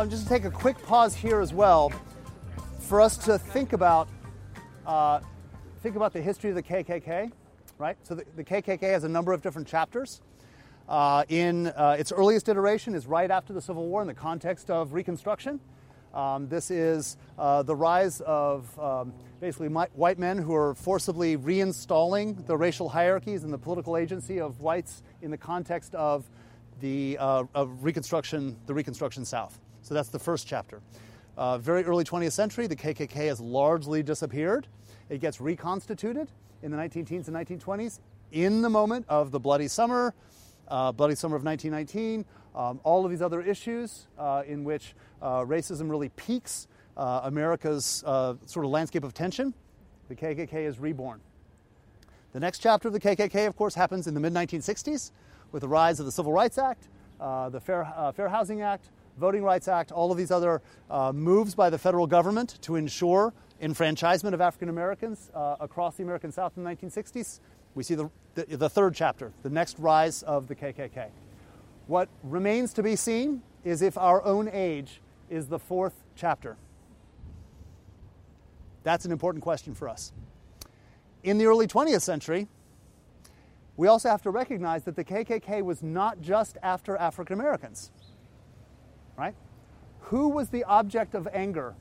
I'm just take a quick pause here as well for us to think about uh, think about the history of the KKK, right? So the, the KKK has a number of different chapters. Uh, in uh, its earliest iteration is right after the Civil War in the context of Reconstruction. Um, this is uh, the rise of um, basically white men who are forcibly reinstalling the racial hierarchies and the political agency of whites in the context of the uh, of Reconstruction, the Reconstruction South. So that's the first chapter. Uh, very early 20th century, the KKK has largely disappeared. It gets reconstituted in the 19 teens and 1920s in the moment of the Bloody Summer, uh, Bloody Summer of 1919, um, all of these other issues uh, in which uh, racism really peaks uh, America's uh, sort of landscape of tension. The KKK is reborn. The next chapter of the KKK, of course, happens in the mid 1960s with the rise of the Civil Rights Act, the Fair, Fair Housing Act, Voting Rights Act, all of these other uh, moves by the federal government to ensure enfranchisement of African Americans uh, across the American South in the 1960s. We see the, the, the third chapter, the next rise of the KKK. What remains to be seen is if our own age is the fourth chapter. That's an important question for us. In the early 20th century, we also have to recognize that the KKK was not just after African Americans. Right? Who was the object of anger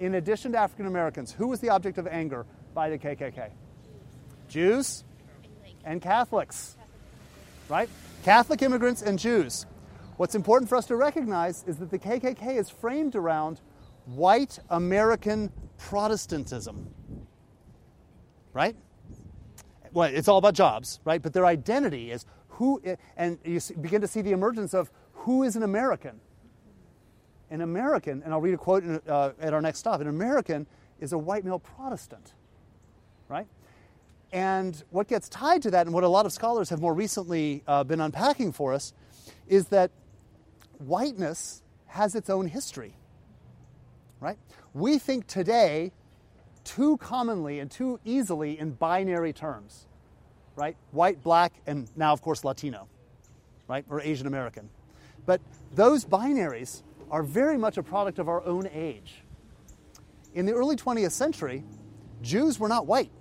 in addition to African Americans? Who was the object of anger by the KKK? Jews and Catholics. Right? Catholic immigrants and Jews. What's important for us to recognize is that the KKK is framed around white American Protestantism. Right? Well, it's all about jobs, right? But their identity is who, and you begin to see the emergence of who is an American. An American, and I'll read a quote in, uh, at our next stop an American is a white male Protestant, right? And what gets tied to that, and what a lot of scholars have more recently uh, been unpacking for us, is that whiteness has its own history. Right? We think today too commonly and too easily in binary terms. Right? White, black, and now, of course, Latino, right? Or Asian American. But those binaries are very much a product of our own age. In the early 20th century, Jews were not white.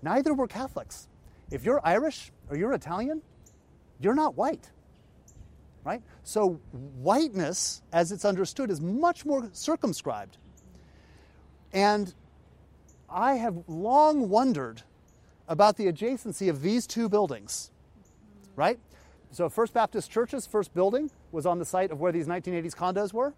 Neither were Catholics. If you're Irish or you're Italian, you're not white. Right? So, whiteness, as it's understood, is much more circumscribed. And I have long wondered about the adjacency of these two buildings. Right? So, First Baptist Church's first building was on the site of where these 1980s condos were.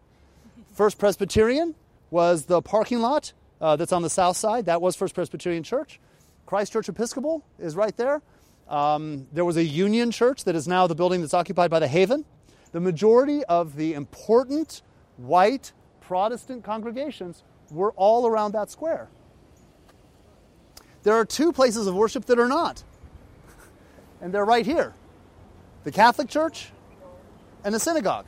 First Presbyterian was the parking lot uh, that's on the south side. That was First Presbyterian Church. Christ Church Episcopal is right there. Um, there was a Union Church that is now the building that's occupied by the Haven. The majority of the important white Protestant congregations were all around that square. There are two places of worship that are not, and they're right here the Catholic Church and the synagogue.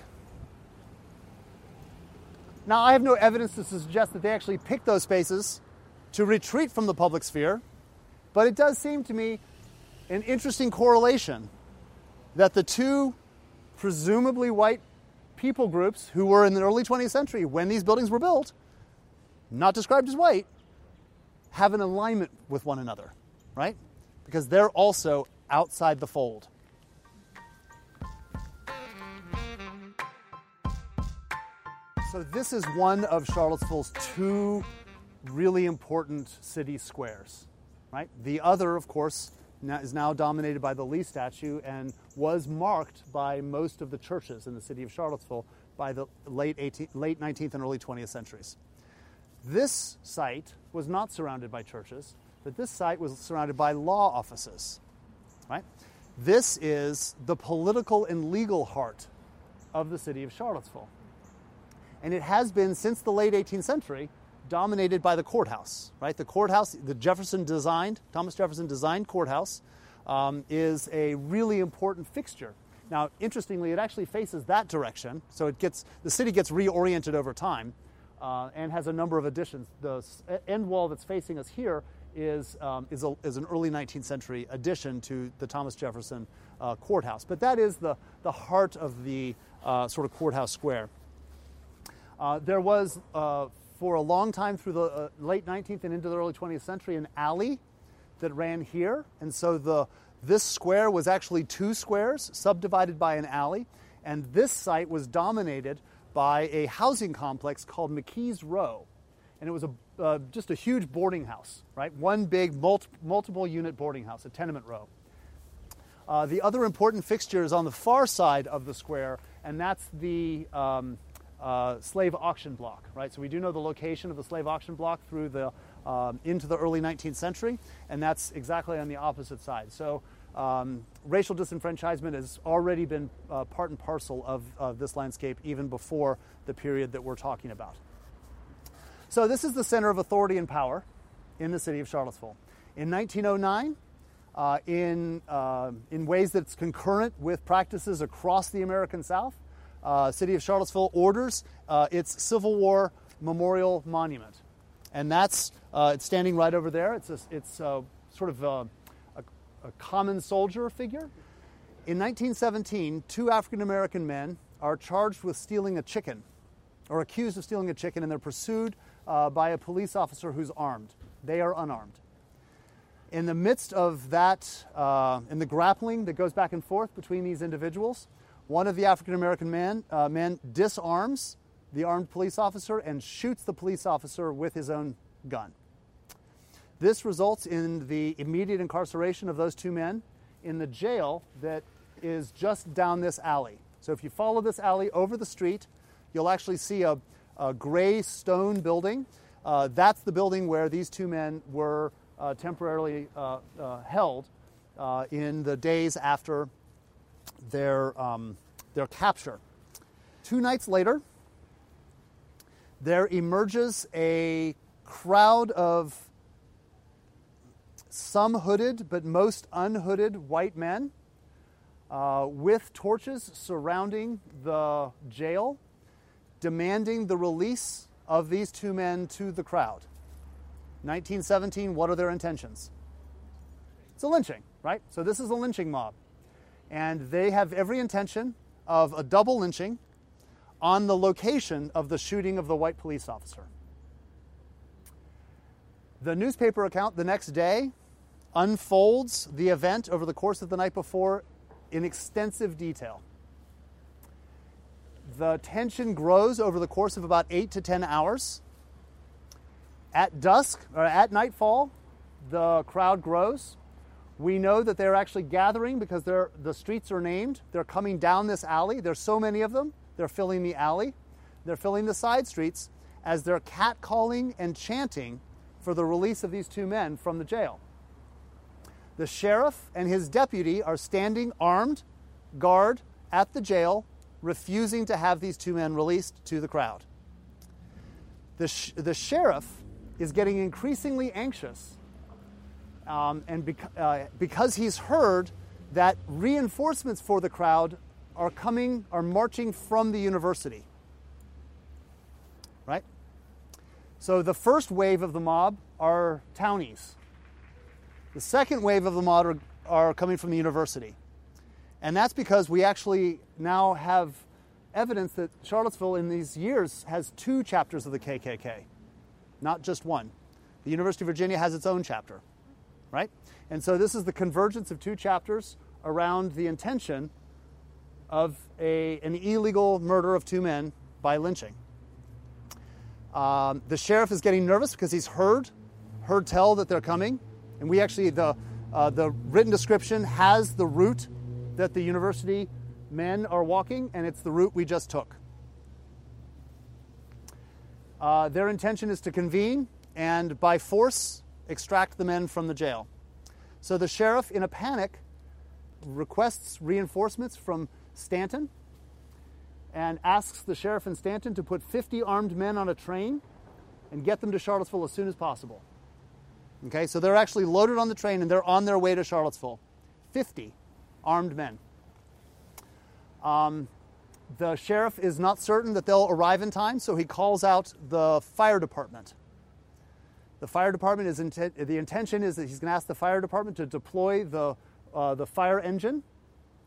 Now, I have no evidence to suggest that they actually picked those spaces to retreat from the public sphere but it does seem to me an interesting correlation that the two presumably white people groups who were in the early 20th century when these buildings were built, not described as white, have an alignment with one another, right? Because they're also outside the fold. So, this is one of Charlottesville's two really important city squares right? The other, of course, is now dominated by the Lee statue and was marked by most of the churches in the city of Charlottesville by the late, 18, late 19th and early 20th centuries. This site was not surrounded by churches, but this site was surrounded by law offices. Right? This is the political and legal heart of the city of Charlottesville. And it has been since the late 18th century dominated by the courthouse, right? The courthouse, the Jefferson designed, Thomas Jefferson designed courthouse, um, is a really important fixture. Now, interestingly, it actually faces that direction, so it gets the city gets reoriented over time, uh, and has a number of additions. The end wall that's facing us here is um, is, a, is, an early 19th century addition to the Thomas Jefferson uh, courthouse, but that is the the heart of the uh, sort of courthouse square. Uh, there was, uh, for a long time through the uh, late 19th and into the early 20th century, an alley that ran here. And so the, this square was actually two squares subdivided by an alley. And this site was dominated by a housing complex called McKees Row. And it was a, uh, just a huge boarding house, right? One big multi- multiple unit boarding house, a tenement row. Uh, the other important fixture is on the far side of the square, and that's the um, uh, slave auction block, right? So we do know the location of the slave auction block through the um, into the early 19th century, and that's exactly on the opposite side. So um, racial disenfranchisement has already been uh, part and parcel of, this landscape even before the period that we're talking about. So this is the center of authority and power in the city of Charlottesville. In 1909, uh, in, uh, in ways that's concurrent with practices across the American South, uh, City of Charlottesville orders uh, its Civil War Memorial Monument. And that's uh, it's standing right over there. It's, a, it's a, sort of a, a, a common soldier figure. In 1917, two African American men are charged with stealing a chicken, or accused of stealing a chicken, and they're pursued uh, by a police officer who's armed. They are unarmed. In the midst of that, uh, in the grappling that goes back and forth between these individuals, one of the African American men, uh, men disarms the armed police officer and shoots the police officer with his own gun. This results in the immediate incarceration of those two men in the jail that is just down this alley. So if you follow this alley over the street, you'll actually see a, a gray stone building. Uh, that's the building where these two men were uh, temporarily uh, uh held uh, in the days after their, um, their capture. Two nights later, there emerges a crowd of some hooded but most unhooded white men uh, with torches surrounding the jail, demanding the release of these two men to the crowd. 1917, what are their intentions? It's a lynching, right? So this is a lynching mob and they have every intention of a double lynching on the location of the shooting of the white police officer. The newspaper account the next day unfolds the event over the course of the night before in extensive detail. The tension grows over the course of about eight to ten hours. At dusk, or at nightfall, the crowd grows. We know that they're actually gathering because the streets are named. They're coming down this alley. There's so many of them. They're filling the alley. They're filling the side streets as they're catcalling and chanting for the release of these two men from the jail. The sheriff and his deputy are standing armed, guard, at the jail, refusing to have these two men released to the crowd. The, sh- the sheriff is getting increasingly anxious um, and uh, because he's heard that reinforcements for the crowd are coming, are marching from the university. Right? So the first wave of the mob are townies. The second wave of the mob are, are coming from the university. And that's because we actually now have evidence that Charlottesville in these years has two chapters of the KKK, not just one. The University of Virginia has its own chapter right? And so this is the convergence of two chapters around the intention of a, an illegal murder of two men by lynching. Um, the sheriff is getting nervous because he's heard heard tell that they're coming, and we actually the uh, the written description has the route that the university men are walking, and it's the route we just took. Uh, their intention is to convene and by force extract the men from the jail. So the sheriff, in a panic, requests reinforcements from Staunton and asks the sheriff in Staunton to put 50 armed men on a train and get them to Charlottesville as soon as possible. Okay, so they're actually loaded on the train and they're on their way to Charlottesville. 50 armed men. Um, the sheriff is not certain that they'll arrive in time, so he calls out the fire department. The fire department is inten- the intention is that he's going to ask the fire department to deploy the, uh, the fire engine,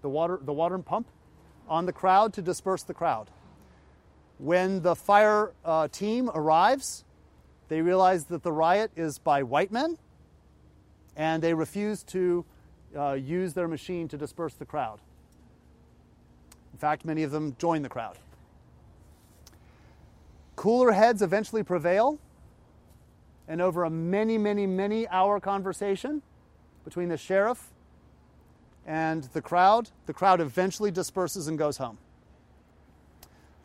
the water, the water pump, on the crowd to disperse the crowd. When the fire uh, team arrives, they realize that the riot is by white men, and they refuse to uh, use their machine to disperse the crowd. In fact, many of them join the crowd. Cooler heads eventually prevail, and over a many, many, many hour conversation between the sheriff and the crowd, the crowd eventually disperses and goes home.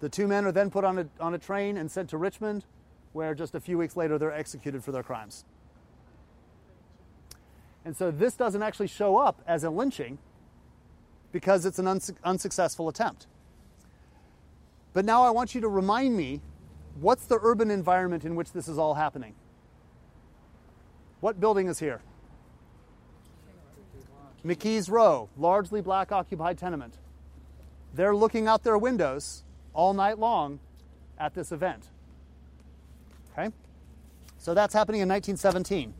The two men are then put on a, on a train and sent to Richmond, where just a few weeks later they're executed for their crimes. And so this doesn't actually show up as a lynching because it's an uns- unsuccessful attempt. But now I want you to remind me what's the urban environment in which this is all happening? What building is here? McKees Row, largely black occupied tenement. They're looking out their windows all night long at this event. Okay? So that's happening in 1917.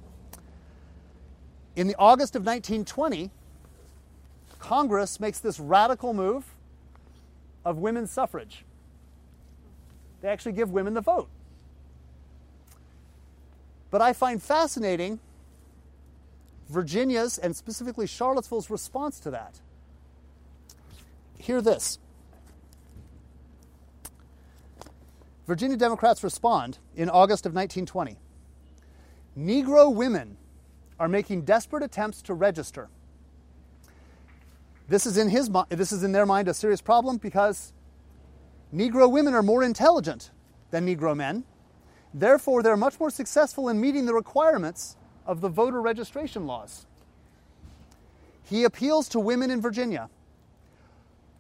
In the August of 1920, Congress makes this radical move of women's suffrage. They actually give women the vote. But I find fascinating Virginia's and specifically Charlottesville's response to that. Hear this. Virginia Democrats respond in August of 1920. Negro women are making desperate attempts to register. This is in his this is in their mind a serious problem because Negro women are more intelligent than Negro men. Therefore, they're much more successful in meeting the requirements of the voter registration laws. He appeals to women in Virginia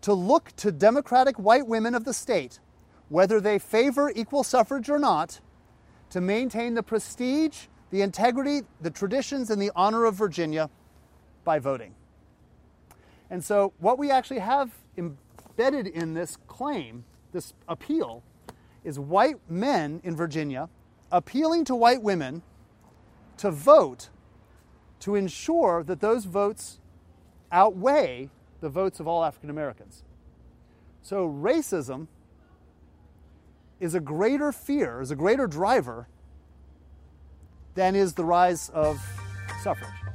to look to Democratic white women of the state, whether they favor equal suffrage or not, to maintain the prestige, the integrity, the traditions, and the honor of Virginia by voting. And so, what we actually have embedded in this claim, this appeal, is white men in Virginia appealing to white women to vote to ensure that those votes outweigh the votes of all African Americans. So racism is a greater fear, is a greater driver than is the rise of suffrage.